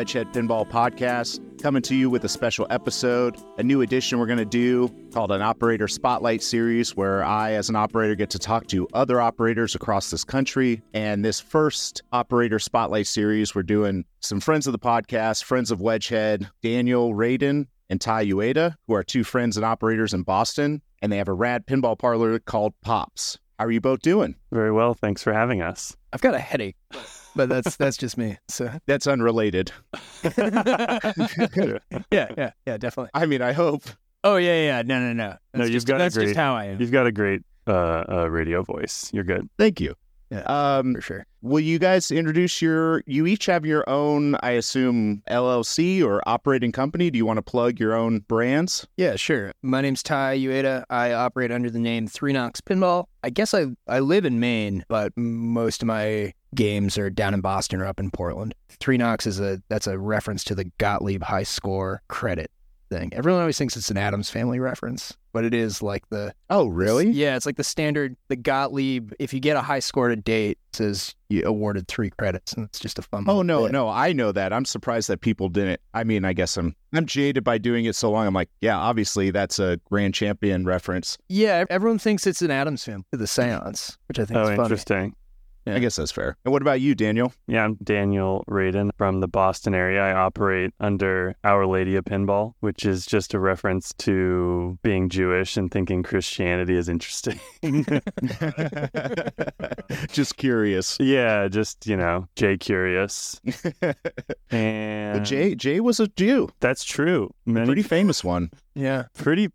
the Wedgehead Pinball Podcast, coming to you with a special episode, a new edition we're going to do called an Operator Spotlight Series, where I, as an operator, get to talk to other operators across this country. And this first Operator Spotlight Series, we're doing some friends of the podcast, friends of Wedgehead, Daniel Radin and Ty Ueda, who are two friends and operators in Boston, and they have a rad pinball parlor called Pops. How are you both doing? Very well. Thanks for having us. I've got a headache, but that's that's just me. So That's unrelated. yeah, yeah, yeah, definitely. I mean, I hope. Oh yeah, yeah. No, no, no. That's No, you've just, got that's great- just how I am You've got a great uh, uh, radio voice. You're good. Thank you. Yeah. Um, for sure. will you guys introduce your? You each have your own, I assume, LLC or operating company. Do you want to plug your own brands? Yeah, sure. My name's Ty Ueda. I operate under the name Three Knox Pinball. I guess I I live in Maine, but most of my games are down in Boston or up in Portland. Three Knox is a that's a reference to the Gottlieb High Score credit thing. Everyone always thinks it's an Addams Family reference, but it is like the Oh, really? Yeah, it's like the standard, the Gottlieb. If you get a high score to date, it says you awarded three credits, and it's just a fun. Oh no, bit. no, I know that. I'm surprised that people didn't. I mean, I guess I'm I'm jaded by doing it so long. I'm like, yeah, obviously that's a grand champion reference. Yeah, everyone thinks it's an Addams film the seance, which I think Oh, is funny. interesting. Yeah. I guess that's fair. And what about you, Daniel? Yeah, I'm Daniel Radin from the Boston area. I operate under Our Lady of Pinball, which is just a reference to being Jewish and thinking Christianity is interesting. Just curious. yeah, just, you know, Jay Curious. And But Jay Jay was a Jew, That's true. Many pretty famous one. Yeah. pretty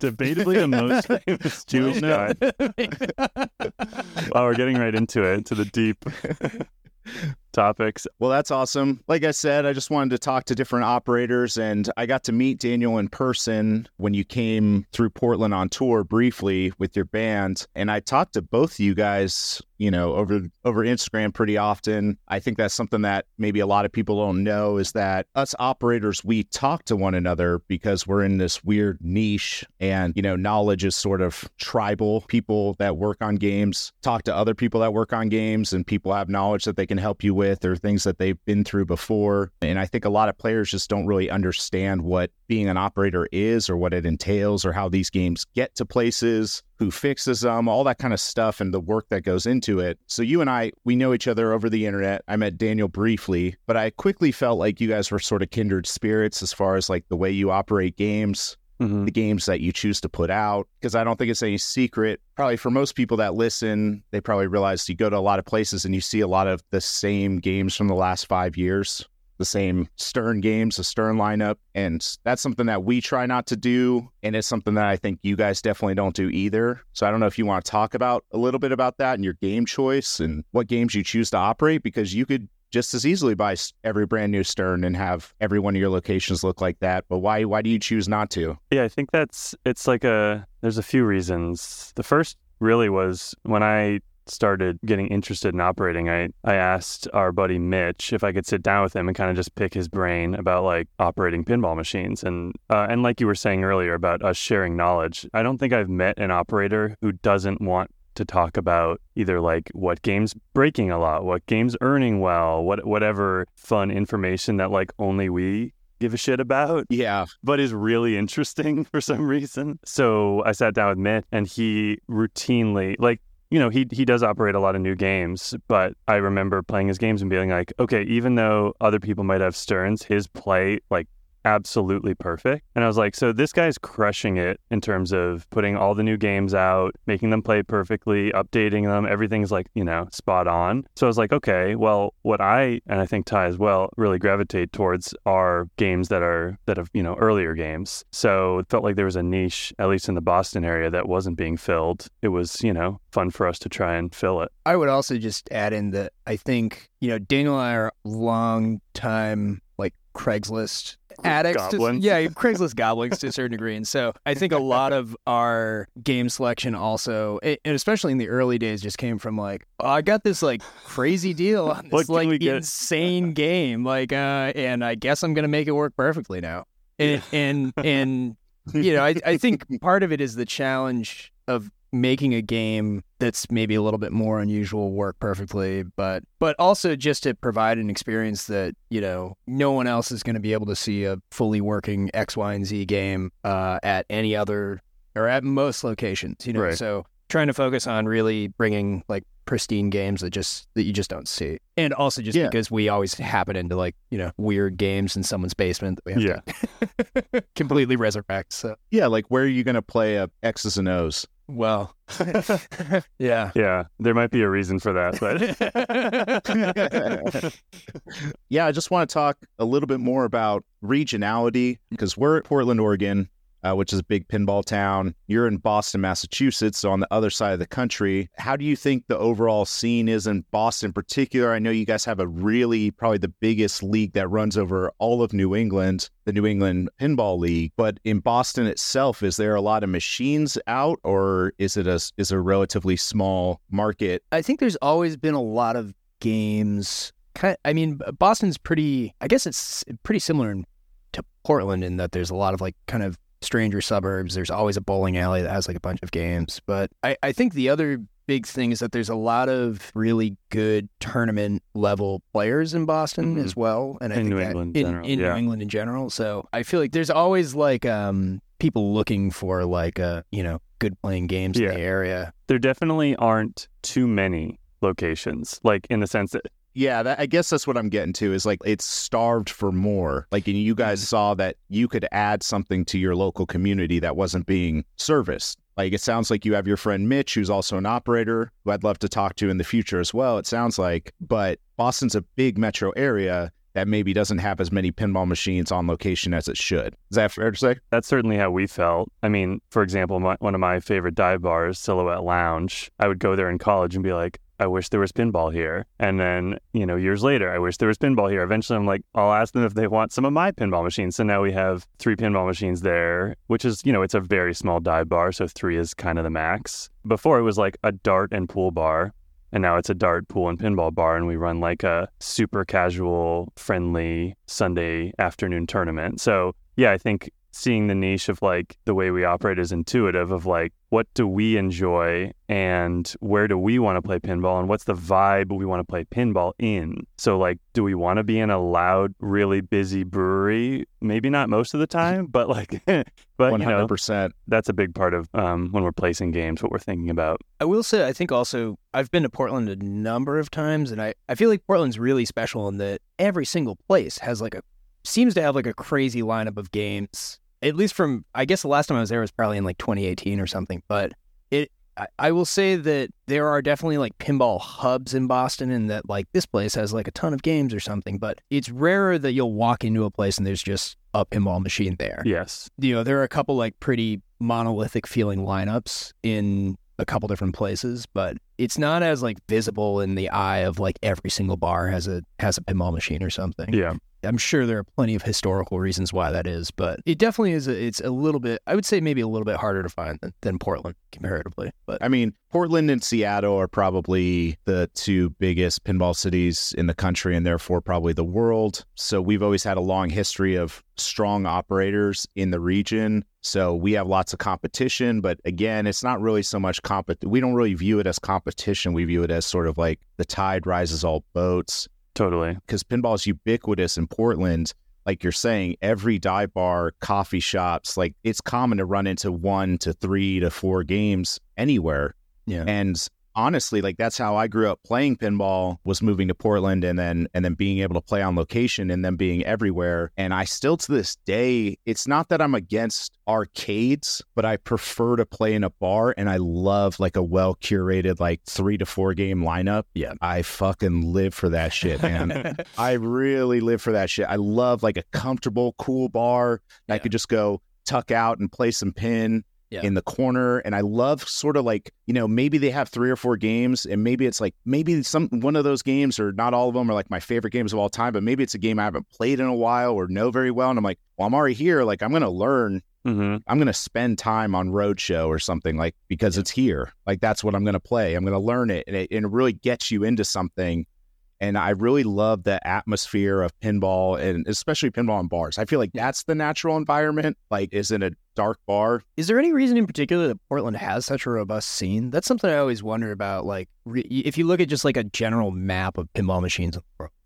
debatably the most famous Jewish no. guy. Wow, we're getting right into it, to the deep topics. Well, that's awesome. Like I said, I just wanted to talk to different operators, and I got to meet Daniel in person when you came through Portland on tour briefly with your band. And I talked to both you guys, you know, over over Instagram pretty often. I think that's something that maybe a lot of people don't know is that us operators we talk to one another because we're in this weird niche, and you know, knowledge is sort of tribal. People that work on games talk to other people that work on games, and people have knowledge that they can help you with or things that they've been through before. And I think a lot of players just don't really understand what being an operator is or what it entails or how these games get to places, who fixes them, all that kind of stuff and the work that goes into it. So you and I, we know each other over the internet. I met Daniel briefly, but I quickly felt like you guys were sort of kindred spirits as far as like the way you operate games Mhm. the games that you choose to put out because I don't think it's any secret. Probably for most people that listen, they probably realize you go to a lot of places and you see a lot of the same games from the last five years, the same Stern games, the Stern lineup. And that's something that we try not to do. And it's something that I think you guys definitely don't do either. So I don't know if you want to talk about a little bit about that and your game choice and what games you choose to operate because you could just as easily buy every brand new Stern and have every one of your locations look like that. But why why do you choose not to? Yeah, I think that's it's like a there's a few reasons. The first really was when I started getting interested in operating, I, I asked our buddy Mitch if I could sit down with him and kind of just pick his brain about like operating pinball machines. And uh, and like you were saying earlier about us sharing knowledge, I don't think I've met an operator who doesn't want to talk about either like what games breaking a lot, what games earning well, what whatever fun information that like only we give a shit about Yeah. but is really interesting for some reason. So I sat down with Mitch and he routinely like you know, he he does operate a lot of new games, but I remember playing his games and being like, okay, even though other people might have Sterns, his play like absolutely perfect. And I was like, so this guy's crushing it in terms of putting all the new games out, making them play perfectly, updating them. Everything's like, you know, spot on. So I was like, okay, well, what I and I think Ty as well really gravitate towards are games that are that have, you know, earlier games. So it felt like there was a niche, at least in the Boston area, that wasn't being filled. It was, you know, fun for us to try and fill it. I would also just add in that I think, you know, Daniel and I are long time Craigslist addicts. To, yeah, Craigslist goblins to a certain degree. And so I think a lot of our game selection also, and especially in the early days, just came from like, oh, I got this like crazy deal on this like insane game. Like, uh, and I guess I'm going to make it work perfectly now. And, and, and, you know, I, I think part of it is the challenge of making a game that's maybe a little bit more unusual work perfectly, but but also just to provide an experience that you know no one else is going to be able to see a fully working X, Y, and Z game uh, at any other or at most locations. You know, Right. so trying to focus on really bringing like pristine games that just that you just don't see, and also just Yeah. because we always happen into like you know weird games in someone's basement that we have Yeah. to completely resurrect. So Yeah, like where are you going to play a X's and O's? Well, yeah. Yeah, there might be a reason for that, but yeah, I just want to talk a little bit more about regionality because we're at Portland, Oregon, uh, which is a big pinball town. You're in Boston, Massachusetts, so on the other side of the country. How do you think the overall scene is in Boston, in particular? I know you guys have a really, probably the biggest league that runs over all of New England, the New England Pinball League. But in Boston itself, is there a lot of machines out, or is it a is a relatively small market? I think there's always been a lot of games. Kind I mean, Boston's pretty. I guess it's pretty similar to Portland in that there's a lot of like kind of stranger suburbs. There's always a bowling alley that has like a bunch of games. But I, I think the other big thing is that there's a lot of really good tournament level players in Boston Mhm. as well, and I In think New that- England in, general, in yeah. New England in general. So I feel like there's always like um people looking for like uh you know good playing games Yeah. in the area. there definitely aren't too many locations, like in the sense that Yeah, that, I guess that's what I'm getting to is like it's starved for more. Like, and you guys mm-hmm. saw that you could add something to your local community that wasn't being serviced. Like, it sounds like you have your friend Mitch, who's also an operator, who I'd love to talk to in the future as well. It sounds like, but Boston's a big metro area that maybe doesn't have as many pinball machines on location as it should. Is that fair to say? that's certainly how we felt. I mean, for example, my, one of my favorite dive bars, Silhouette Lounge, I would go there in college and be like, I wish there was pinball here. And then, you know, years later, I wish there was pinball here. Eventually, I'm like, I'll ask them if they want some of my pinball machines. So now we have three pinball machines there, which is, you know, it's a very small dive bar. So three is kind of the max. Before, it was like a dart and pool bar. And now it's a dart, pool, and pinball bar. And we run like a super casual, friendly Sunday afternoon tournament. So, yeah, I think seeing the niche of like the way we operate is intuitive of like what do we enjoy and where do we want to play pinball and what's the vibe we want to play pinball in? So like do we want to be in a loud really busy brewery? Maybe not most of the time but like but One you hundred know percent. that's a big part of um, when we're placing games what we're thinking about. I will say, I think also, I've been to Portland a number of times, and I, I feel like Portland's really special in that every single place has like a, seems to have like a crazy lineup of games. At least from, I guess the last time I was there was probably in like 2018 or something, but it, I, I will say that there are definitely like pinball hubs in Boston, and that like this place has like a ton of games or something, but it's rarer that you'll walk into a place and there's just a pinball machine there yes you know, there are a couple like pretty monolithic feeling lineups in a couple different places, but it's not as like visible in the eye of like every single bar has a has a pinball machine or something. yeah I'm sure there are plenty of historical reasons why that is, but it definitely is. A, it's a little bit. I would say maybe a little bit harder to find than, than Portland comparatively. But I mean, Portland and Seattle are probably the two biggest pinball cities in the country and therefore probably the world. So we've always had a long history of strong operators in the region. So we have lots of competition, but again, it's not really so much compet. We don't really view it as competition. We view it as sort of like the tide rises all boats totally because pinball is ubiquitous in Portland. Like you're saying, every dive bar, coffee shops, like it's common to run into one to three to four games anywhere. yeah, And honestly, like that's how I grew up playing pinball was moving to Portland and then and then being able to play on location and then being everywhere. And I still to this day, it's not that I'm against arcades, but I prefer to play in a bar and I love like a well curated like 3 to 4 game lineup. Yeah. I fucking live for that shit, man. I really live for that shit. I love like a comfortable, cool bar. I could just go tuck out and play some pin Yeah. in the corner. And I love sort of like, you know, maybe they have three or four games and maybe it's like, maybe some one of those games or not all of them are like my favorite games of all time, but maybe it's a game I haven't played in a while or know very well. And I'm like, well, I'm already here. Like, I'm going to learn. hmm I'm going to spend time on Roadshow or something like because it's here. Like, that's what I'm going to play. I'm going to learn it. And, it. and it really gets you into something. And I really love the atmosphere of pinball and especially pinball in bars. I feel like that's the natural environment. Like, is in a dark bar. Is there any reason in particular that Portland has such a robust scene? That's something I always wonder about. Like, re- if you look at just like a general map of pinball machines,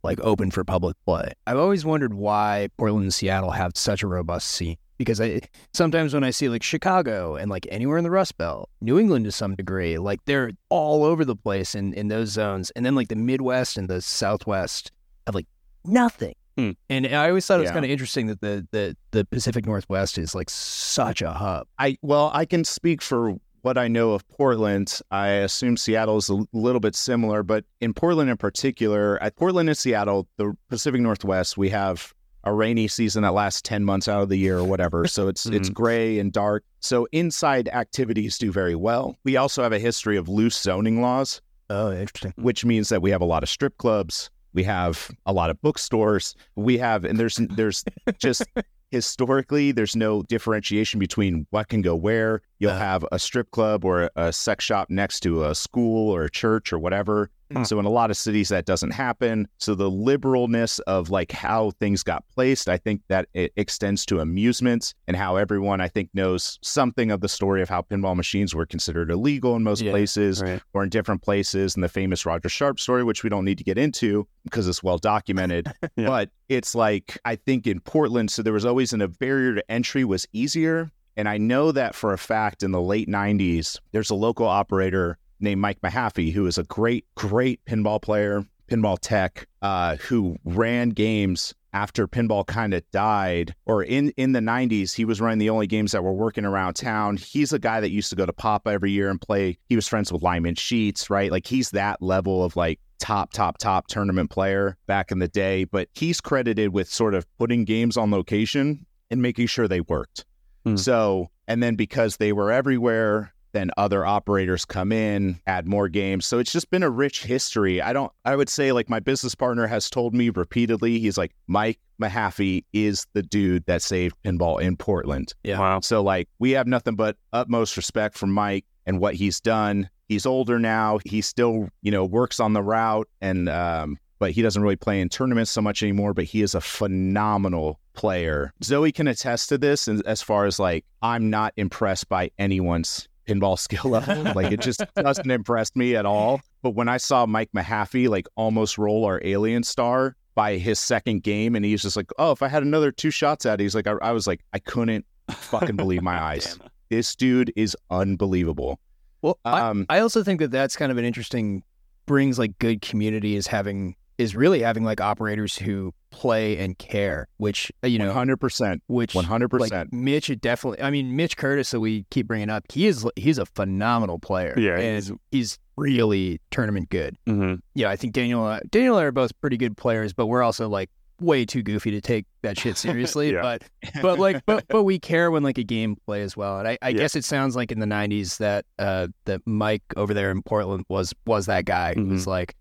like open for public play, I've always wondered why Portland and Seattle have such a robust scene. Because I sometimes when I see like Chicago and like anywhere in the Rust Belt, New England to some degree, like they're all over the place in in those zones, and then like the Midwest and the Southwest have like nothing. Hmm. And I always thought it was Yeah. kind of interesting that the, the the Pacific Northwest is like such a hub. I well, I can speak for what I know of Portland. I assume Seattle is a little bit similar, but in Portland in particular, at Portland and Seattle, the Pacific Northwest, we have a rainy season that lasts 10 months out of the year or whatever. So it's it's gray and dark. So inside activities do very well. We also have a history of loose zoning laws, Oh, interesting. which means that we have a lot of strip clubs, we have a lot of bookstores, we have and there's there's just historically there's no differentiation between what can go where. You'll Uh. have a strip club or a sex shop next to a school or a church or whatever. Hmm. So in a lot of cities that doesn't happen. So the liberalness of like how things got placed, I think that it extends to amusements and how everyone I think knows something of the story of how pinball machines were considered illegal in most Yeah, places Right. or in different places and the famous Roger Sharpe story, which we don't need to get into because it's well documented. Yeah. But it's like I think in Portland, so there was always an, a barrier to entry was easier. And I know that for a fact in the late 90s, there's a local operator named Mike Mahaffey, who is a great, great pinball player, pinball tech, uh, who ran games after pinball kind of died or in in the 90s he was running the only games that were working around town. He's a guy that used to go to PAPA every year and play. He was friends with Lyman Sheats right? Like he's that level of like top top top tournament player back in the day but he's credited with sort of putting games on location and making sure they worked. Hmm. so and then because they were everywhere then other operators come in, add more games. So it's just been a rich history. I don't, I would say, like, my business partner has told me repeatedly, he's like, Mike Mahaffey is the dude that saved pinball in Portland. Yeah. Wow. So, like, we have nothing but utmost respect for Mike and what he's done. He's older now. He still, you know, works on the route and, um, but he doesn't really play in tournaments so much anymore. But he is a phenomenal player. Zoe can attest to this. And as far as like, I'm not impressed by anyone's pinball skill level. like, it just doesn't impress me at all. But when I saw Mike Mahaffey like almost roll our alien star by his second game, and he's just like, oh, if I had another two shots at it, he's like, I, I was like, I couldn't fucking believe my eyes. This dude is unbelievable. Well, Um, I, I also think that that's kind of an interesting brings like good community is having is really having like operators who play and care, which uh, you know, 100%. which 100%. Mitch it definitely. I mean, Mitch Curtis that we keep bringing up, he is he's a phenomenal player. Yeah, and he's- he's, really tournament good. hmm Yeah, I think Daniel uh, Daniel and I are both pretty good players, but we're also like way too goofy to take that shit seriously. Yeah. But but like but but we care when like a game plays well. And I, I Yeah. guess it sounds like in the nineties that uh that Mike over there in Portland was was that guy who was like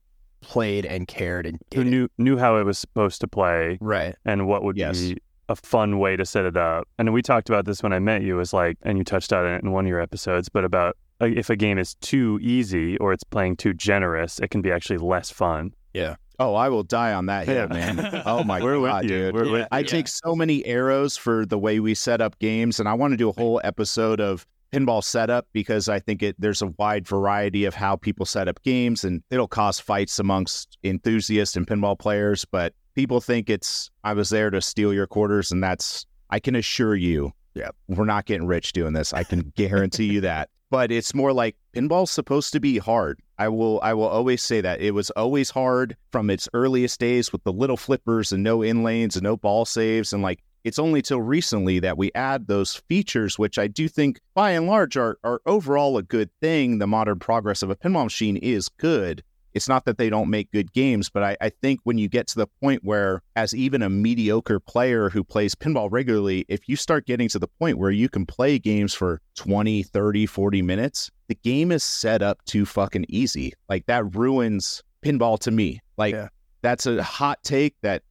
played and cared and Who knew knew how it was supposed to play right. and what would Yes. be a fun way to set it up. And we talked about this when I met you. Was like, and you touched on it in one of your episodes, but about like, if a game is too easy or it's playing too generous, it can be actually less fun. Yeah. Oh, I will die on that hill, Yeah. man. Oh my We're god, dude. We're I take so many arrows for the way we set up games, and I want to do a whole episode of pinball setup because I think it there's a wide variety of how people set up games, and it'll cause fights amongst enthusiasts and pinball players. But people think it's I was there to steal your quarters, and that's I can assure you, Yeah. we're not getting rich doing this. I can guarantee you that. But it's more like pinball's supposed to be hard. I will I will always say that. It was always hard from its earliest days with the little flippers and no in lanes and no ball saves and like it's only till recently that we add those features, which I do think by and large are are overall a good thing. The modern progress of a pinball machine is good. It's not that they don't make good games, but I, I think when you get to the point where, as even a mediocre player who plays pinball regularly, if you start getting to the point where you can play games for 20, 30, 40 minutes, the game is set up too fucking easy. Like that ruins pinball to me. Like Yeah. that's a hot take that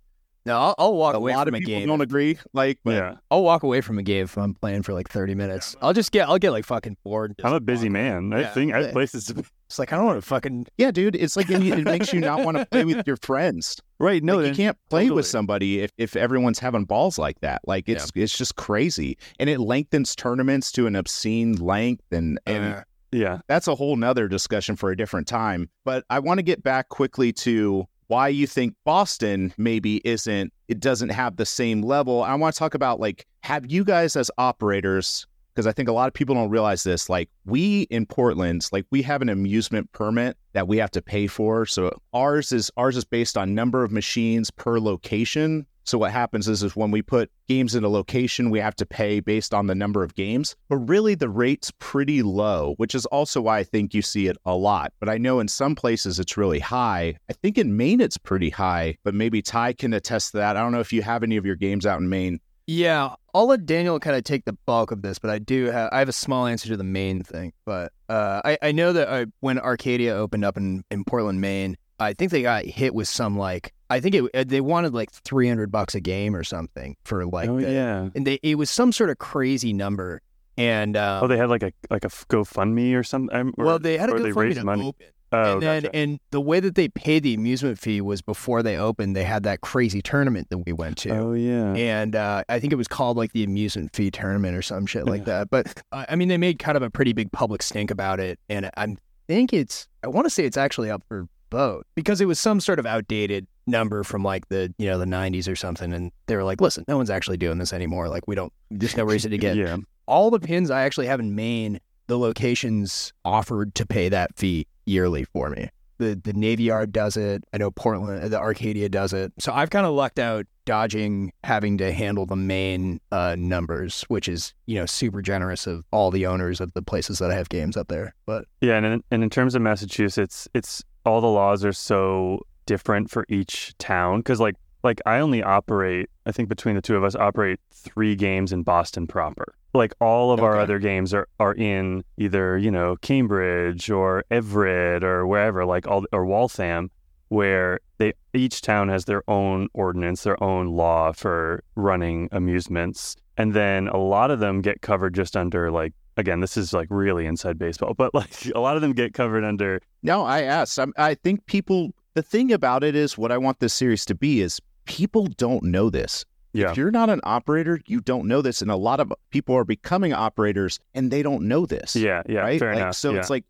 No, I'll, I'll walk A away lot from of a people game. don't agree. Like, but yeah. I'll walk away from a game if I'm playing for like 30 minutes. I'll just get I'll get like fucking bored. I'm a busy walk. man. I Yeah. think I have places to. It's like I don't want to fucking. yeah, dude, it's like it, it makes you not want to play with your friends. Right. No, like, you can't play totally. with somebody if, if everyone's having balls like that. Like it's it's just crazy, and it lengthens tournaments to an obscene length, and and Uh, Yeah. that's a whole nother discussion for a different time. But I want to get back quickly to why you think Boston maybe isn't, it doesn't have the same level. I want to talk about like, have you guys as operators, because I think a lot of people don't realize this, like we in Portland, like we have an amusement permit that we have to pay for. So ours is ours is based on number of machines per location. So what happens is, is when we put games in a location, we have to pay based on the number of games. But really, the rate's pretty low, which is also why I think you see it a lot. But I know in some places it's really high. I think in Maine it's pretty high, but maybe Ty can attest to that. I don't know if you have any of your games out in Maine. Yeah, I'll let Daniel kind of take the bulk of this, but I do have I have a small answer to the Maine thing. But uh, I I know that uh, when Arcadia opened up in in Portland, Maine, I think they got hit with some like I think it uh, they wanted like three hundred bucks a game or something for like oh the- yeah. and they it was some sort of crazy number. And um, Oh, they had like a like a GoFundMe or something. Or, well, they had a they to money. open. Oh, and then gotcha. and the way that they paid the amusement fee was before they opened. They had that crazy tournament that we went to. oh yeah. and uh, I think it was called like the amusement fee tournament or some shit like that. But uh, I mean, they made kind of a pretty big public stink about it, and I think it's I want to say it's actually up for vote because it was some sort of outdated number from like the you know the 90s or something, and they were like, listen, no one's actually doing this anymore. Like we don't, there's no reason to get yeah. all the pins I actually have in Maine. The locations offered to pay that fee yearly for me. The the Navy Yard does it. I know Portland, the Arcadia does it. So I've kind of lucked out dodging having to handle the Maine uh, numbers, which is you know super generous of all the owners of the places that I have games up there. But Yeah, and in, and in terms of Massachusetts, it's all the laws are so different for each town because like like I only operate I think between the two of us operate three games in Boston proper. Like all of our other games are are in either you know Cambridge or Everett or wherever like all or Waltham where they each town has their own ordinance, their own law for running amusements. And then a lot of them get covered just under like again, this is like really inside baseball, but like a lot of them get covered under No, I asked. I'm, I think people, the thing about it is what I want this series to be is people don't know this. yeah. If you're not an operator, you don't know this. And a lot of people are becoming operators and they don't know this. Yeah, yeah, right? fair like, enough. So yeah. it's like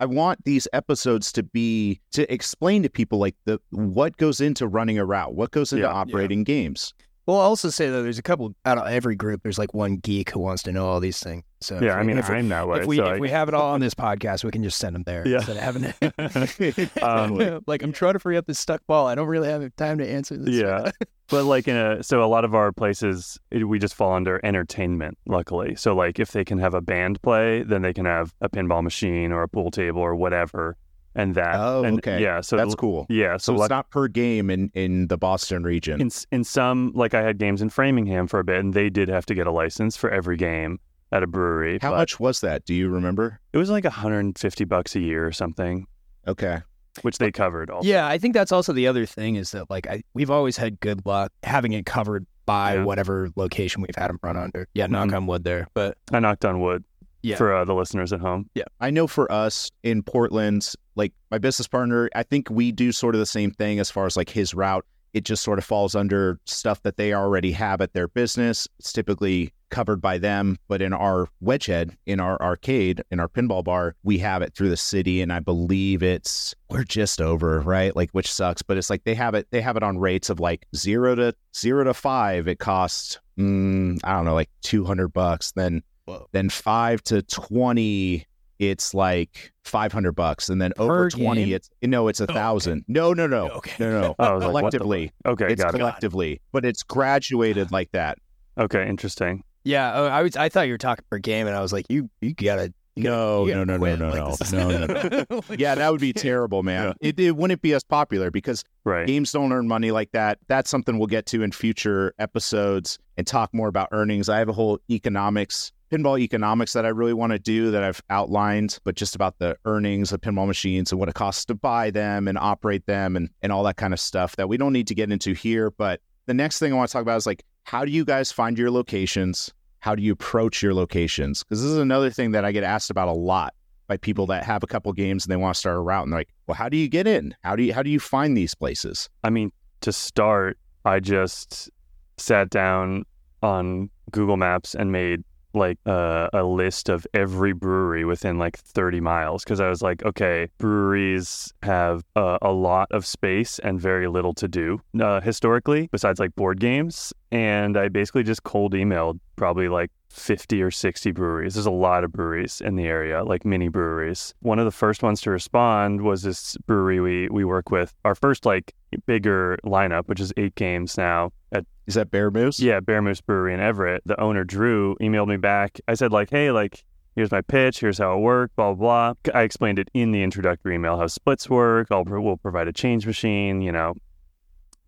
I want these episodes to be to explain to people like the what goes into running a route, what goes into Yeah, yeah. operating games. Well, I'll also say though, there's a couple out of every group. There's like one geek who wants to know all these things. So yeah, I mean if we, I'm that way. if we so if I- we have it all on this podcast, we can just send them there Yeah. instead of having to. Um, like I'm trying to free up this stuck ball. I don't really have time to answer this. Yeah. But like in a so a lot of our places it, we just fall under entertainment luckily. So like if they can have a band play, then they can have a pinball machine or a pool table or whatever and that Oh, and okay. yeah, so That's cool. yeah, So so, it's luck- not per game in in the Boston region. in in some like I had games in Framingham for a bit and they did have to get a license for every game at a brewery. How much was that? Do you remember? It was like 150 bucks a year or something, Okay. which they covered all. Yeah, I think that's also the other thing is that like I we've always had good luck having it covered by Yeah. whatever location we've had them run under. Yeah, knock Mhm. on wood there. But I knocked on wood Yeah. for uh, the listeners at home. Yeah. I know for us in Portland, like my business partner, I think we do sort of the same thing as far as like his route. It just sort of falls under stuff that they already have at their business. It's typically covered by them. But in our Wedgehead, in our arcade, in our pinball bar, we have it through the city. And I believe it's, we're just over, right? Like, which sucks. But it's like they have it, they have it on rates of like zero to zero to five. It costs, mm, I don't know, like 200 bucks. Then Whoa. then five to 20 it's like 500 bucks and then Per over 20 game? it's no it's a Oh, okay. thousand no no no Okay. no no Oh, I like, collectively Okay, it's got it. collectively but it's graduated like that Okay, interesting. yeah, oh, I was I thought you were talking per game, and I was like, you you gotta no no no no no no no no no yeah that would be terrible man Yeah. it, it wouldn't be as popular because Right. games don't earn money like that that's something we'll get to in future episodes and talk more about earnings i have a whole economics pinball economics that i really want to do that i've outlined but just about the earnings of pinball machines and what it costs to buy them and operate them and, and all that kind of stuff that we don't need to get into here but the next thing I want to talk about is like, how do you guys find your locations? How do you approach your locations? Because this is another thing that I get asked about a lot by people that have a couple games and they want to start a route and they're like, well, how do you get in? How do you how do you find these places? I mean, to start, I just sat down on Google Maps and made like uh, a list of every brewery within like 30 miles because I was like, okay, breweries have uh, a lot of space and very little to do uh, historically, besides like board games. And I basically just cold emailed probably like 50 or 60 breweries. There's a lot of breweries in the area, like mini breweries. One of the first ones to respond was this brewery we, we work with. Our first like bigger lineup, which is eight games now at Is that Bear Moose? yeah, Bear Moose Brewery in Everett. The owner Drew emailed me back. I said like, hey, like here's my pitch, here's how it worked, blah blah blah. I explained it in the introductory email how splits work. I'll we'll provide a change machine. You know,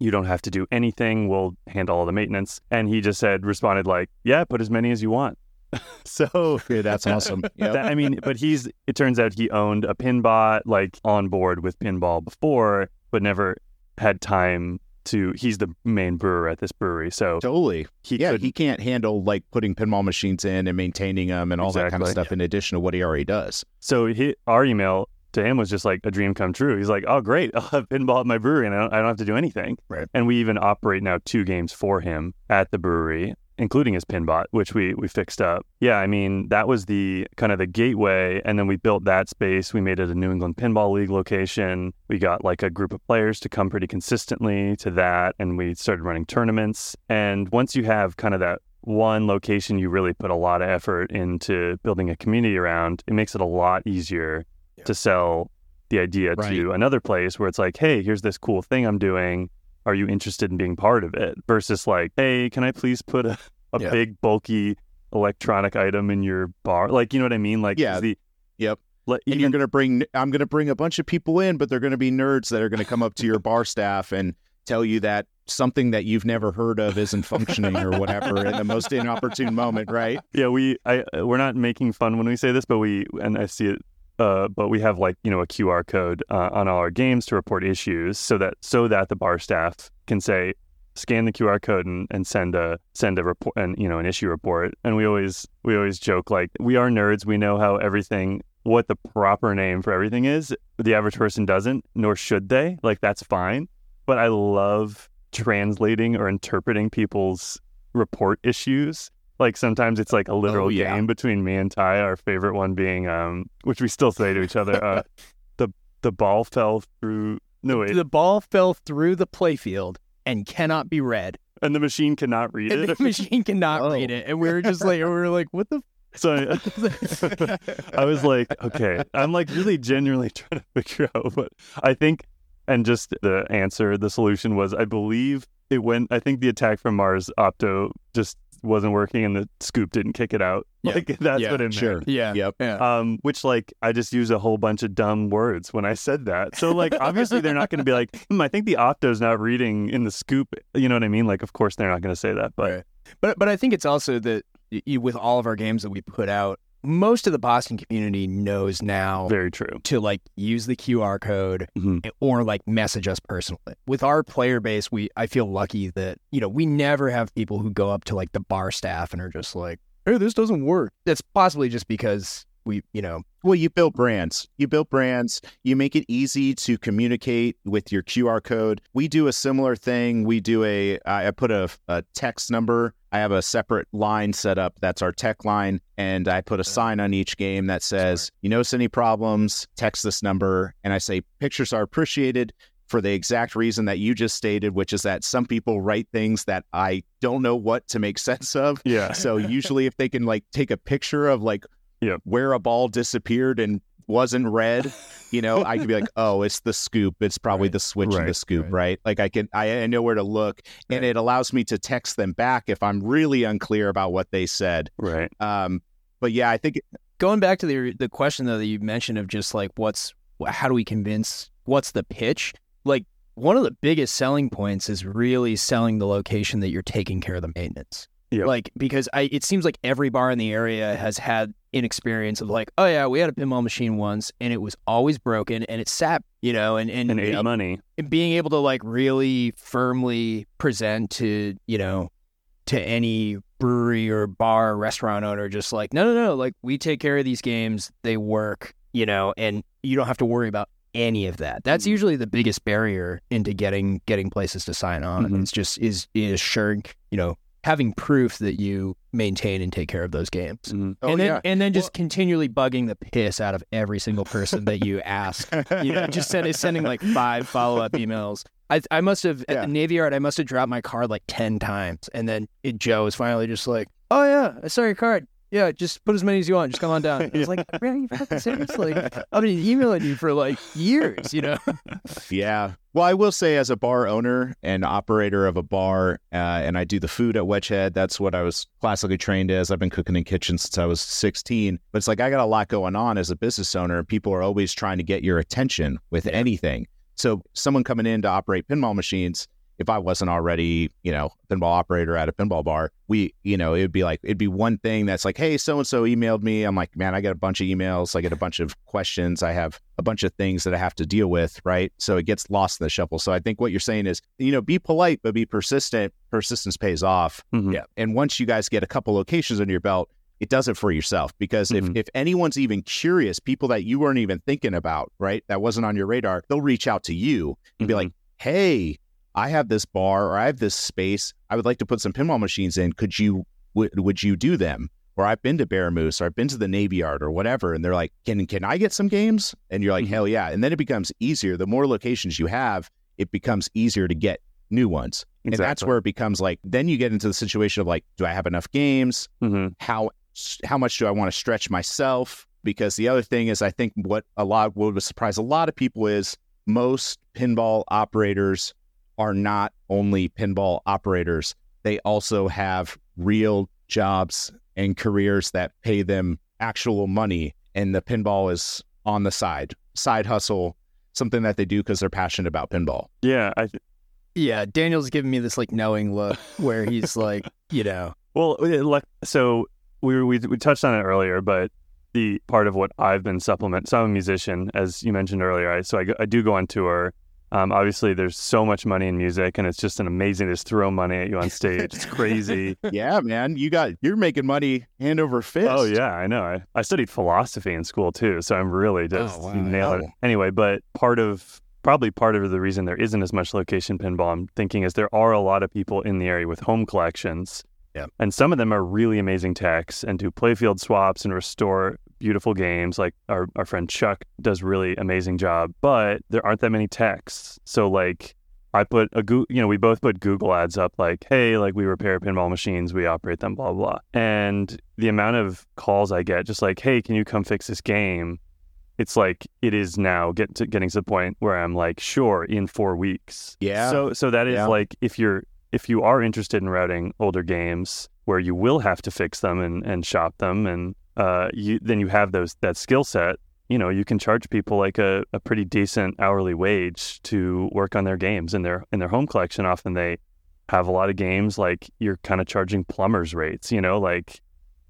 you don't have to do anything. We'll handle all the maintenance. And he just said, responded like, yeah, put as many as you want. so Yeah, that's awesome. Yep. that- I mean, but he's. It turns out he owned a Pinbot like on board with pinball before, but never had time to. He's the main brewer at this brewery, so Totally. he yeah, could he can't handle like putting pinball machines in and maintaining them and all that kind of Exactly. stuff in addition to what he already does. So he, our email to him was just like a dream come true. He's like, "Oh, great! I'll have pinball at my brewery, and I don't, I don't have to do anything." Right. And we even operate now two games for him at the brewery, including his pinbot, which we we fixed up. Yeah, I mean that was the kind of the gateway, and then we built that space. We made it a New England Pinball League location. We got like a group of players to come pretty consistently to that, and we started running tournaments. And once you have kind of that one location you really put a lot of effort into building a community around, it makes it a lot easier to sell the idea to another place where it's like, hey, here's this cool thing I'm doing. Are you interested in being part of it? Versus like, hey, can I please put a, a Yeah. big bulky electronic item in your bar? Like, you know what I mean? Like, Yeah. the Yep. like, And you're going to bring, I'm going to bring a bunch of people in, but they're going to be nerds that are going to come up to your bar staff and tell you that something that you've never heard of isn't functioning or whatever in the most inopportune moment, right? yeah, we I we're not making fun when we say this, but we and I see it. Uh, but we have like you know a QR code uh, on all our games to report issues, so that so that the bar staff can say scan the QR code and, and send a send a report and you know an issue report. And we always we always joke like we are nerds. We know how everything what the proper name for everything is. The average person doesn't, nor should they. Like that's fine. But I love translating or interpreting people's report issues. Like sometimes it's like a literal Oh, yeah. game between me and Ty. Our favorite one being, um, which we still say to each other, uh, the the ball fell through. No wait, The ball fell through the playfield and cannot be read. and the machine cannot read And it. the machine cannot Oh. read it. And we were just like, we were like, what the? So I, I was like, okay, I'm like really genuinely trying to figure out what I think. And just the answer, the solution was, I believe it went. I think the attack from Mars Opto just wasn't working, and the scoop didn't kick it out. Yeah. Like that's Yeah, what it meant. Sure. Yeah. Yep. Yeah. Um, which like I just use a whole bunch of dumb words when I said that. So like obviously they're not going to be like, hmm, I think the Opto's not reading in the scoop. You know what I mean? Like of course they're not going to say that, but Right. But but I think it's also that y- y- with all of our games that we put out, most of the Boston community knows now very true. to like use the QR code Mhm. or like message us personally. With our player base, we I feel lucky that you know we never have people who go up to like the bar staff and are just like, "Hey, this doesn't work." That's possibly just because we you know Well, you build brands. You build brands. You make it easy to communicate with your QR code. We do a similar thing. We do a, I put a, a text number. I have a separate line set up. That's our tech line, and I put a sign on each game that says, "You notice any problems? Text this number." And I say, "Pictures are appreciated." For the exact reason that you just stated, which is that some people write things that I don't know what to make sense of. Yeah. So usually, if they can like take a picture of like Yep. where a ball disappeared and wasn't read, you know, I could be like, oh, it's the scoop. It's probably Right. the switch in the scoop, Right. right? Like I can, I, I know where to look, and it allows me to text them back if I'm really unclear about what they said. Right. Um, but yeah, I think going back to the the question though that you mentioned of just like what's how do we convince what's the pitch like one of the biggest selling points is really selling the location that you're taking care of the maintenance Yep. like because i it seems like every bar in the area has had inexperience of like, oh yeah, we had a pinball machine once and it was always broken and it sat, you know, and and, And ate uh, money. and being able to like really firmly present to you know to any brewery or bar or restaurant owner just like no no no like we take care of these games they work you know and you don't have to worry about any of that that's Mhm. usually the biggest barrier into getting getting places to sign on Mhm. it's just is is assuring you know having proof that you maintain and take care of those games Mhm. Oh, and then yeah. and then just continually bugging the piss out of every single person that you ask you know, just send, sending like five follow up emails. I I must have Yeah. at the Navy Yard. I must have dropped my card like ten times, and then it, Joe was finally just like, "Oh yeah, I saw your card. Yeah, just put as many as you want. Just come on down." I was like, "Really, you fucking seriously? I've been emailing you for like years, you know." Yeah. Well, I will say, as a bar owner and operator of a bar, uh, and I do the food at Wedgehead, that's what I was classically trained as. I've been cooking in kitchens since I was 16. But it's like I got a lot going on as a business owner. People are always trying to get your attention with anything. So, someone coming in to operate pinball machines, if I wasn't already, you know, pinball operator at a pinball bar, we, you know, it would be like, it'd be one thing that's like, hey, so and so emailed me. I'm like, man, I get a bunch of emails. I get a bunch of questions. I have a bunch of things that I have to deal with, right? So it gets lost in the shuffle. So I think what you're saying is, you know, be polite, but be persistent. Persistence pays off. Mhm. Yeah. And once you guys get a couple locations under your belt, it does it for yourself because Mhm. if, if anyone's even curious, people that you weren't even thinking about, right, that wasn't on your radar, they'll reach out to you and be Mhm. like, hey, I have this bar or I have this space. I would like to put some pinball machines in. Could you, w- would you do them? Or I've been to Bear Moose or I've been to the Navy Yard or whatever. And they're like, can, can I get some games? And you're like, Mhm. hell yeah. And then it becomes easier. The more locations you have, it becomes easier to get new ones. And that's where it becomes like, then you get into the situation of like, do I have enough games? Mhm. how how much do I want to stretch myself? Because the other thing is, I think what a lot what would surprise a lot of people is most pinball operators are not only pinball operators; they also have real jobs and careers that pay them actual money, and the pinball is on the side, side hustle, something that they do because they're passionate about pinball. Yeah, I th- Yeah, Daniel's giving me this like knowing look where he's like, you know, Well, like so we we we touched on it earlier, but the part of what I've been supplement. So I'm a musician, as you mentioned earlier. I, so I, go- I do go on tour. Um, obviously, there's so much money in music, and it's just an amazing. Just throw money at you on stage. It's crazy. yeah, man, you got you're making money hand over fist. oh yeah, I know. I, I studied philosophy in school too, so I'm really just wow. nailing it. Oh. Anyway, but part of probably part of the reason there isn't as much location pinball, I'm thinking, is there are a lot of people in the area with home collections. Yeah. And some of them are really amazing techs and do playfield swaps and restore beautiful games. Like our, our friend Chuck does really amazing job, but there aren't that many techs. So like I put a Goo you know, we both put Google ads up like, hey, like we repair pinball machines, we operate them, blah, blah. And the amount of calls I get, just like, hey, can you come fix this game? It's like it is now get to getting to the point where I'm like, sure, in four weeks. Yeah. So so that is Yeah. like if you're if you are interested in routing older games where you will have to fix them and, and shop them and uh you then you have those that skill set you know you can charge people like a, a pretty decent hourly wage to work on their games in their in their home collection. Often they have a lot of games like you're kind of charging plumbers rates you know like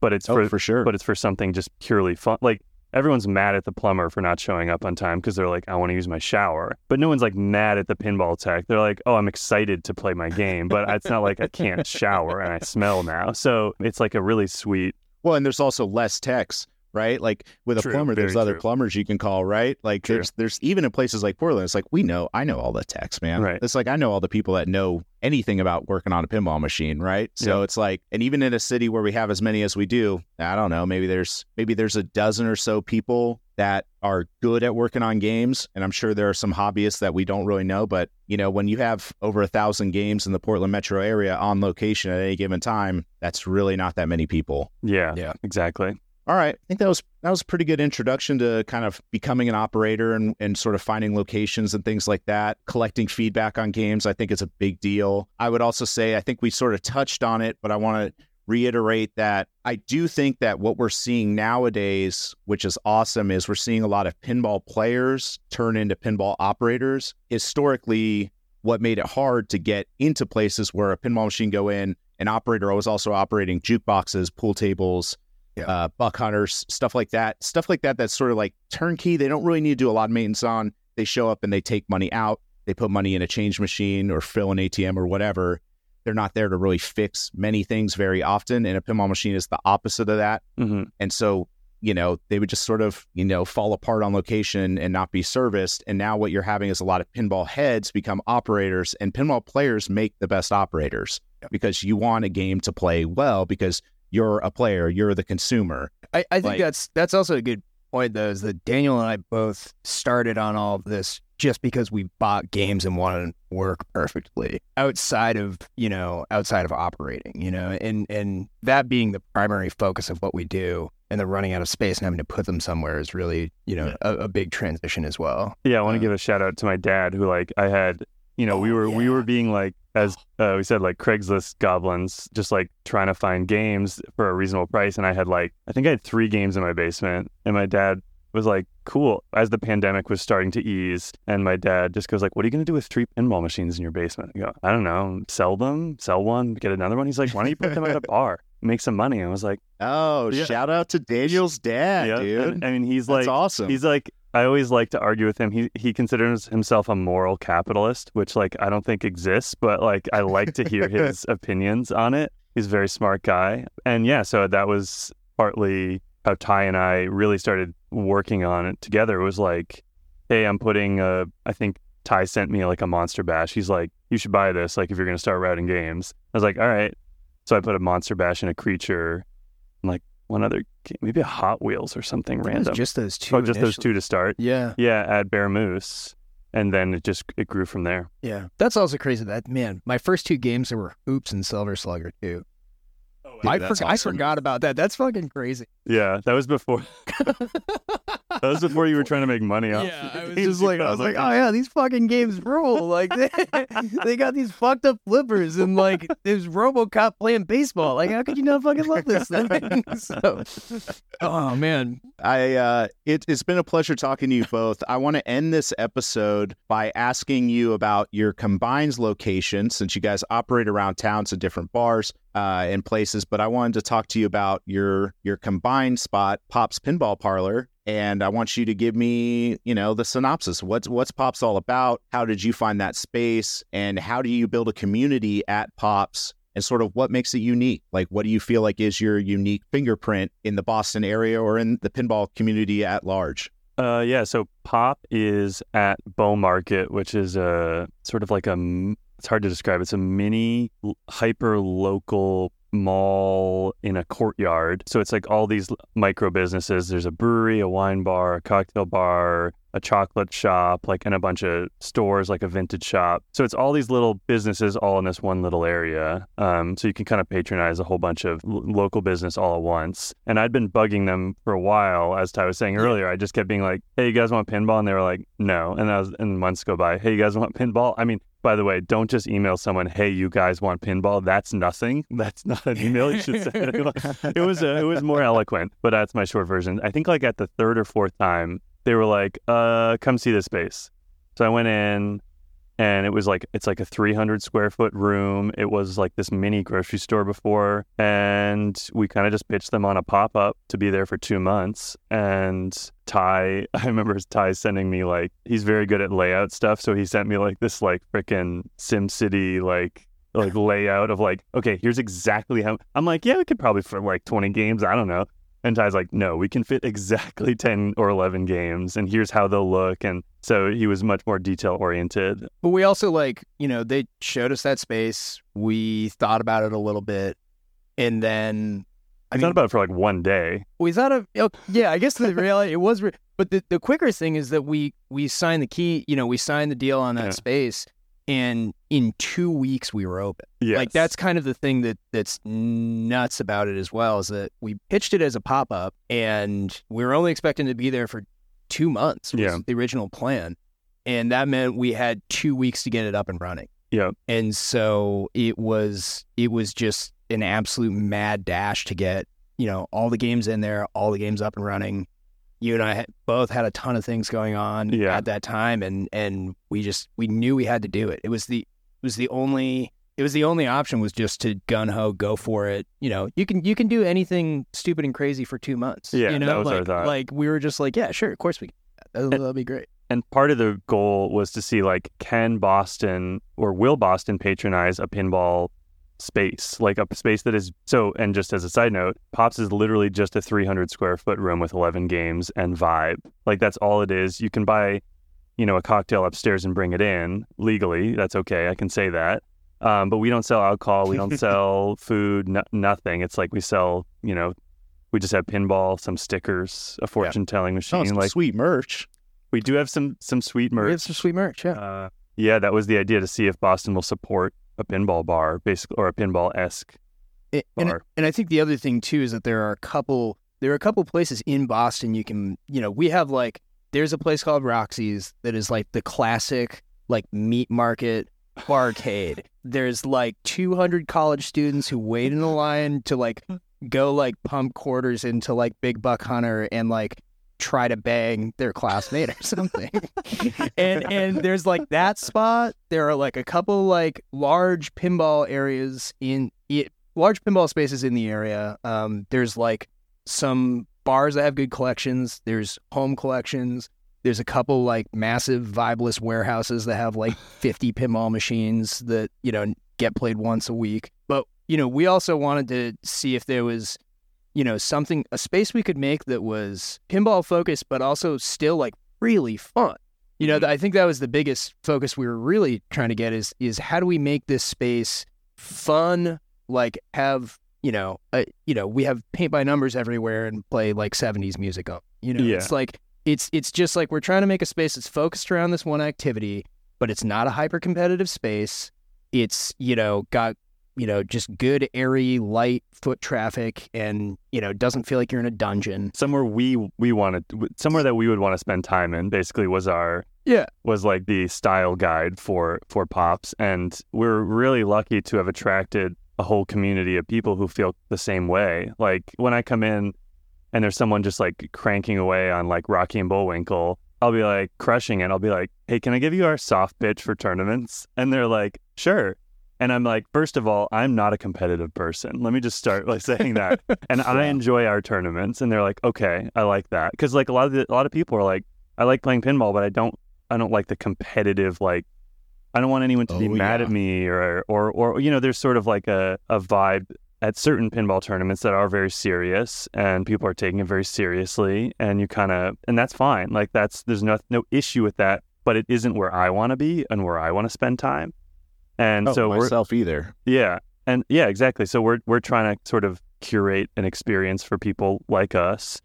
but it's oh, for, for sure. but it's for something just purely fun like everyone's mad at the plumber for not showing up on time because they're like i want to use my shower. But no one's like mad at the pinball tech. They're like oh i'm excited to play my game but it's not like i can't shower and i smell now. So it's like a really sweet Well, and there's also less techs, right? Like with a True, plumber, there's other true. plumbers you can call, right? Like True. there's there's even in places like Portland, it's like we know I know all the techs, man. Right. It's like I know all the people that know anything about working on a pinball machine, right? So Yeah. it's like, and even in a city where we have as many as we do, I don't know, maybe there's maybe there's a dozen or so people that are good at working on games, and I'm sure there are some hobbyists that we don't really know. But you know, when you have over a thousand games in the Portland metro area on location at any given time, that's really not that many people. yeah Yeah. exactly All right. I think that was that was a pretty good introduction to kind of becoming an operator and, and sort of finding locations and things like that. Collecting feedback on games, I think is a big deal. I would also say I think we sort of touched on it, but I want to reiterate that I do think that what we're seeing nowadays, which is awesome, is we're seeing a lot of pinball players turn into pinball operators. Historically, what made it hard to get into places where a pinball machine go in, an operator was also operating jukeboxes, pool tables, Yeah. uh, buck hunters, stuff like that. Stuff like that that's sort of like turnkey. They don't really need to do a lot of maintenance on. They show up and they take money out. They put money in a change machine or fill an ATM or whatever. They're not there to really fix many things very often. And a pinball machine is the opposite of that. hmm And so, you know, they would just sort of, you know, fall apart on location and not be serviced. And now what you're having is a lot of pinball heads become operators, and pinball players make the best operators Yep. because you want a game to play well because you're a player, you're the consumer. I, I think Like- that's that's also a good point though, is that Daniel and I both started on all of this just because we bought games and wanted to work perfectly outside of, you know, outside of operating, you know, and and that being the primary focus of what we do and then running out of space and having to put them somewhere is really, you know, Yeah. a, a big transition as well. Yeah, I want to Uh, give a shout out to my dad who like I had, you know, we Oh, were we were being like as uh, we said like Craigslist goblins, just like trying to find games for a reasonable price, and I had like I think I had three games in my basement, and my dad was like, "Cool." As the pandemic was starting to ease, and my dad just goes like, "What are you gonna do with three pinball machines in your basement?" I go, "I don't know, sell them, sell one, get another one." He's like, "Why don't you put them at a bar, make some money?" I was like, Oh, Yeah. shout out to Daniel's dad, "Yeah." dude. And, I mean, he's That's like, awesome. He's like, I always like to argue with him. He he considers himself a moral capitalist, which like I don't think exists, but like I like to hear his opinions on it. He's a very smart guy, and yeah, so that was partly how Ty and I really started working on it together. It was like, hey, I'm putting a. I think Ty sent me like a Monster Bash. He's like, you should buy this. Like if you're gonna start routing games, I was like, all right. So I put a Monster Bash and a creature, and like one other, game, maybe a Hot Wheels or something random. just those two. Oh, just those two to start. Yeah. Yeah, at Bear Moose, and then it just it grew from there. Yeah. That's also crazy. That man, my first two games there were Hoops and Silver Slugger too. I, that's forgot, I forgot about that. That's fucking crazy. Yeah, that was before. that was before you were trying to make money off. Yeah, I was just like, I was like, oh yeah, these fucking games rule. Like they, they got these fucked up flippers and like there's RoboCop playing baseball. Like how could you not fucking love this thing? so, oh man, I uh it, it's been a pleasure talking to you both. I want to end this episode by asking you about your combines location since you guys operate around towns and different bars uh and places, but I wanted to talk to you about your your combined spot, Pop's Pinball Parlor. And I want you to give me, you know, the synopsis. What's what's Pops all about? How did you find that space? And how do you build a community at Pops and sort of what makes it unique. Like, what do you feel like is your unique fingerprint in the Boston area or in the pinball community at large? Uh, yeah. So Pop is at Bow Market, which is a sort of like a. It's hard to describe. It's a mini hyper local mall in a courtyard. So it's like all these micro businesses. There's a brewery, a wine bar, a cocktail bar, a chocolate shop, like and a bunch of stores, like a vintage shop. So it's all these little businesses all in this one little area. Um, so you can kind of patronize a whole bunch of l- local business all at once. And I'd been bugging them for a while, as Ty was saying earlier. I just kept being like, "Hey, you guys want pinball?" And they were like, "No." And that was and months go by. Hey, you guys want pinball? I mean, by the way, don't just email someone, "Hey, you guys want pinball?" That's nothing. That's not an email you should send. it was uh, it was more eloquent, but that's my short version. I think like at the third or fourth time, they were like, "Uh, come see this space." So I went in, and it was like it's like a 300 square foot room. It was like this mini grocery store before, and we kind of just pitched them on a pop up to be there for two months. And Ty, I remember Ty sending me like he's very good at layout stuff, so he sent me like this like freaking Sim City like like layout of like okay here's exactly how i'm like yeah we could probably for like 20 games i don't know and ty's like no we can fit exactly 10 or 11 games and here's how they'll look. And so he was much more detail oriented. But we also like you know they showed us that space. We thought about it a little bit, and then i thought about it for like one day. We thought of oh, yeah i guess the reality it was re- but the, the quicker thing is that we we signed the key you know we signed the deal on that Yeah. space and in two weeks we were open. Yeah like that's kind of the thing that that's nuts about it as well is that we pitched it as a pop-up and we were only expecting to be there for two months was Yeah. the original plan. And that meant we had two weeks to get it up and running. Yeah. And so it was it was just an absolute mad dash to get you know all the games in there all the games up and running you and i both had a ton of things going on Yeah. at that time and and we just we knew we had to do it it was the it was the only it was the only option was just to gun ho go for it. You know, you can you can do anything stupid and crazy for two months. Yeah, you know, that was our like thought. like we were just like, yeah, sure, of course we. That'll, that'll be great. And part of the goal was to see like can Boston or will Boston patronize a pinball space, like a space that is so. And just as a side note, Pops is literally just a 300 square foot room with 11 games and vibe. Like that's all it is. You can buy, you know, a cocktail upstairs and bring it in legally. That's okay. I can say that. Um, but we don't sell alcohol. We don't sell food. No, nothing. It's like we sell, you know, we just have pinball, some stickers, a fortune telling Oh, machine. some like sweet merch. we do have some some sweet merch. We have some sweet merch. Yeah. Uh, yeah, that was the idea to see if Boston will support a pinball bar, basically, or a pinball esque A- and, bar. and I think the other thing too is that there are a couple there are a couple places in Boston you can you know we have like there's a place called Roxy's that is like the classic like meat market barcade. There's like 200 college students who wait in the line to like go like pump quarters into like Big Buck Hunter and like try to bang their classmate or something. and and there's like that spot. There are like a couple like large pinball areas in it, large pinball spaces in the area. Um, there's like some bars that have good collections. There's home collections. There's a couple like massive vibeless warehouses that have like 50 pinball machines that you know get played once a week. But you know, we also wanted to see if there was you know something a space we could make that was pinball focused but also still like really fun. You know i think that was the biggest focus we were really trying to get is is how do we make this space fun like have you know uh, you know we have paint by numbers everywhere and play like 70s music up you know? Yeah. it's like it's it's just like we're trying to make a space that's focused around this one activity but it's not a hyper competitive space. It's you know got you know just good airy light foot traffic and you know doesn't feel like you're in a dungeon. Somewhere we we wanted somewhere that we would want to spend time in basically was our Yeah. was like the style guide for for pops. And we're really lucky to have attracted a whole community of people who feel the same way. Like when i come in and there's someone just like cranking away on like rocky and bullwinkle i'll be like crushing it. I'll be like hey can i give you our soft pitch for tournaments? And they're like sure and i'm like first of all i'm not a competitive person let me just start by saying that and I enjoy our tournaments. And they're like, okay, I like that because like a lot of the, a lot of people are like, I like playing pinball, but I don't I don't like the competitive like. I don't want anyone to be Oh, mad yeah. at me or or or you know, there's sort of like a a vibe at certain pinball tournaments that are very serious and people are taking it very seriously and you kind of and that's fine like that's there's no no issue with that but it isn't where I want to be and where I want to spend time and Oh, so myself either. yeah. And yeah, exactly. So we're we're trying to sort of curate an experience for people like us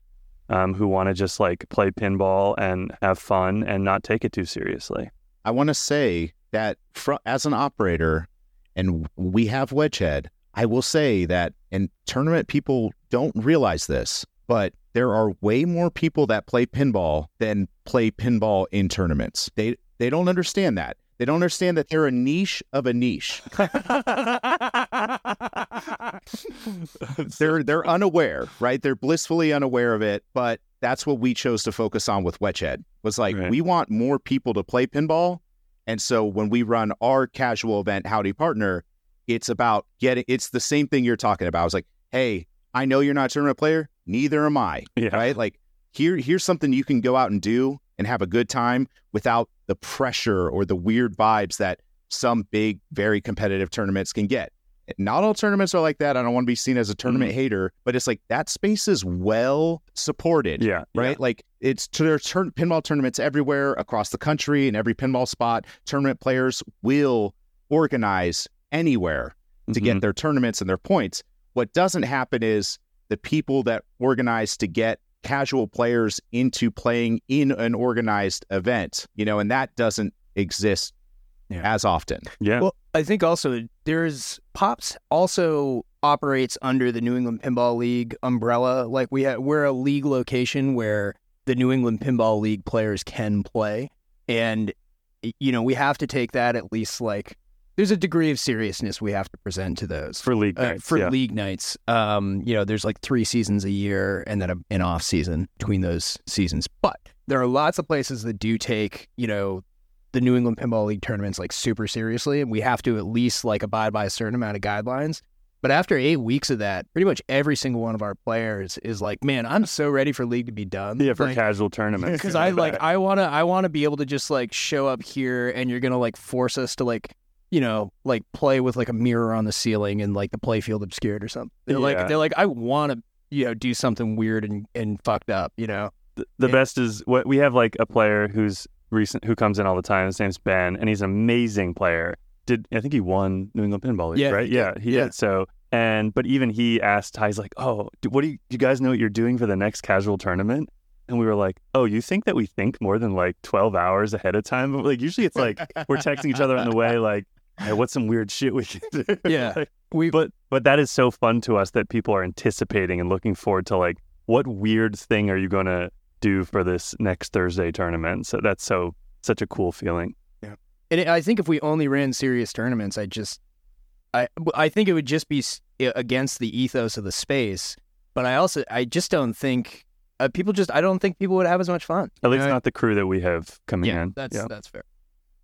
um, who want to just like play pinball and have fun and not take it too seriously. I want to say that fr- as an operator, and we have Wedgehead, I will say that, and tournament people don't realize this, but there are way more people that play pinball than play pinball in tournaments. They they don't understand that. They don't understand that they're a niche of a niche. they're they're unaware, right? They're blissfully unaware of it, but that's what we chose to focus on with Wedgehead. Was like Right. we want more people to play pinball, and so when we run our casual event, Howdy Partner, it's about getting. It's the same thing you're talking about. It's like, hey, I know you're not a tournament player, neither am I, Yeah. right? Like here, here's something you can go out and do and have a good time without the pressure or the weird vibes that some big, very competitive tournaments can get. Not all tournaments are like that. I don't want to be seen as a tournament hater, but it's like that space is well supported Yeah. right? Like it's to their turn pinball tournaments everywhere across the country and every pinball spot. Tournament players will organize anywhere to Mhm. get their tournaments and their points. What doesn't happen is the people that organize to get casual players into playing in an organized event, you know, and that doesn't exist Yeah. as often. Yeah. Well, I think also there's Pops also operates under the New England Pinball League umbrella. Like we ha- we're a league location where the New England Pinball League players can play, and you know we have to take that at least like there's a degree of seriousness we have to present to those for league uh, nights. for yeah. league nights. Um, you know, there's like three seasons a year and then a, an off season between those seasons. But there are lots of places that do take, you know, the New England Pinball League tournaments like super seriously, and we have to at least like abide by a certain amount of guidelines. But after eight weeks of that, pretty much every single one of our players is like, "Man, I'm so ready for league to be done." Yeah, for like, casual tournaments. because I like I wanna I wanna be able to just like show up here, and you're gonna like force us to like you know like play with like a mirror on the ceiling and like the playfield obscured or something. They're Yeah. like they're like I want to you know do something weird and and fucked up. You know. the, the It- best is what we have like a player who's recent who comes in all the time. His name's Ben, and he's an amazing player. Did I think he won New England Pinball League? Yeah, right. Yeah, he Yeah. did. So and but even he asked Ty, he's like, "Oh, do, what do you, you guys know what you're doing for the next casual tournament?" And we were like, "Oh, you think that we think more than like 12 hours ahead of time? But like usually it's like we're texting each other on the way, like, hey, what's some weird shit we can do?" Yeah. Like, We but but that is so fun to us that people are anticipating and looking forward to like what weird thing are you going to do for this next Thursday tournament? So that's so such a cool feeling. Yeah. And I think if we only ran serious tournaments, I just, I, I think it would just be against the ethos of the space. But I also, I just don't think uh, people just, I don't think people would have as much fun. At least know? not the crew that we have coming yeah, in. that's yeah. that's fair.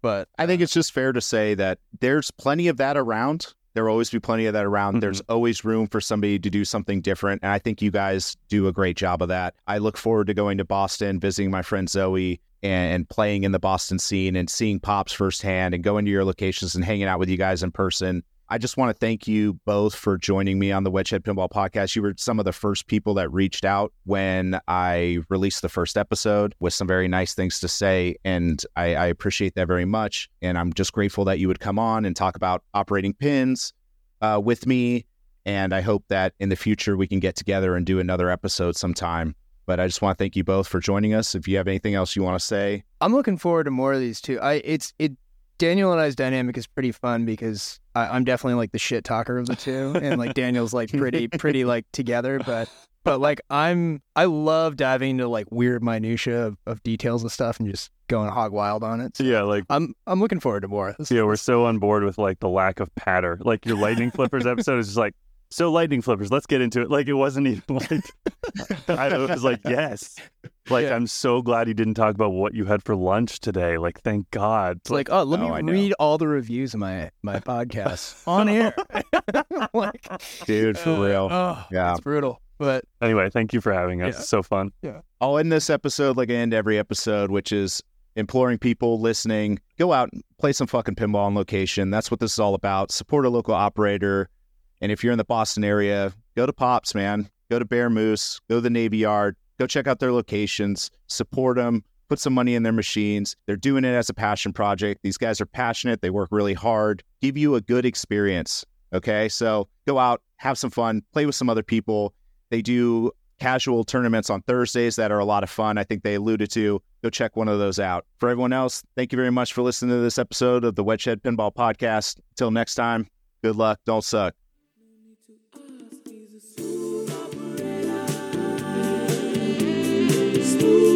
But I think uh, it's just fair to say that there's plenty of that around. There will always be plenty of that around. There's mm-hmm. always room for somebody to do something different. And I think you guys do a great job of that. I look forward to going to Boston, visiting my friend Zoe, and, and playing in the Boston scene and seeing Pops firsthand and going to your locations and hanging out with you guys in person. I just want to thank you both for joining me on the Wedgehead Pinball podcast. You were some of the first people that reached out when I released the first episode with some very nice things to say. And I, I appreciate that very much. And I'm just grateful that you would come on and talk about operating pins uh, with me. And I hope that in the future we can get together and do another episode sometime. But I just want to thank you both for joining us. If you have anything else you want to say, I'm looking forward to more of these too. I, it's it. Daniel and I's dynamic is pretty fun because I, I'm definitely like the shit talker of the two, and like Daniel's like pretty pretty like together, but but like I'm I love diving into like weird minutia of, of details and stuff and just going hog wild on it. So Yeah, like I'm I'm looking forward to more. This- yeah, we're so on board with like the lack of patter. Like your lightning flippers episode is just like so lightning flippers. Let's get into it. Like it wasn't even like I was like yes. Like Yeah. I'm so glad you didn't talk about what you had for lunch today. Like thank God. It's like, oh, let Oh, I me know. read all the reviews of my my podcast on air. like, dude, for uh, real. Oh, Yeah. it's brutal. But anyway, thank you for having us. Yeah. It's so fun. I'll end this episode like I end every episode, which is imploring people listening go out and play some fucking pinball on location. That's what this is all about. Support a local operator. And if you're in the Boston area, go to Pops, man. Go to Bear Moose. Go to the Navy Yard. Go check out their locations. Support them. Put some money in their machines. They're doing it as a passion project. These guys are passionate. They work really hard. Give you a good experience. Okay. So go out, have some fun, play with some other people. They do casual tournaments on Thursdays that are a lot of fun. I think they alluded to. Go check one of those out. For everyone else, thank you very much for listening to this episode of the Wedgehead Pinball Podcast. Until next time, good luck. Don't suck. you.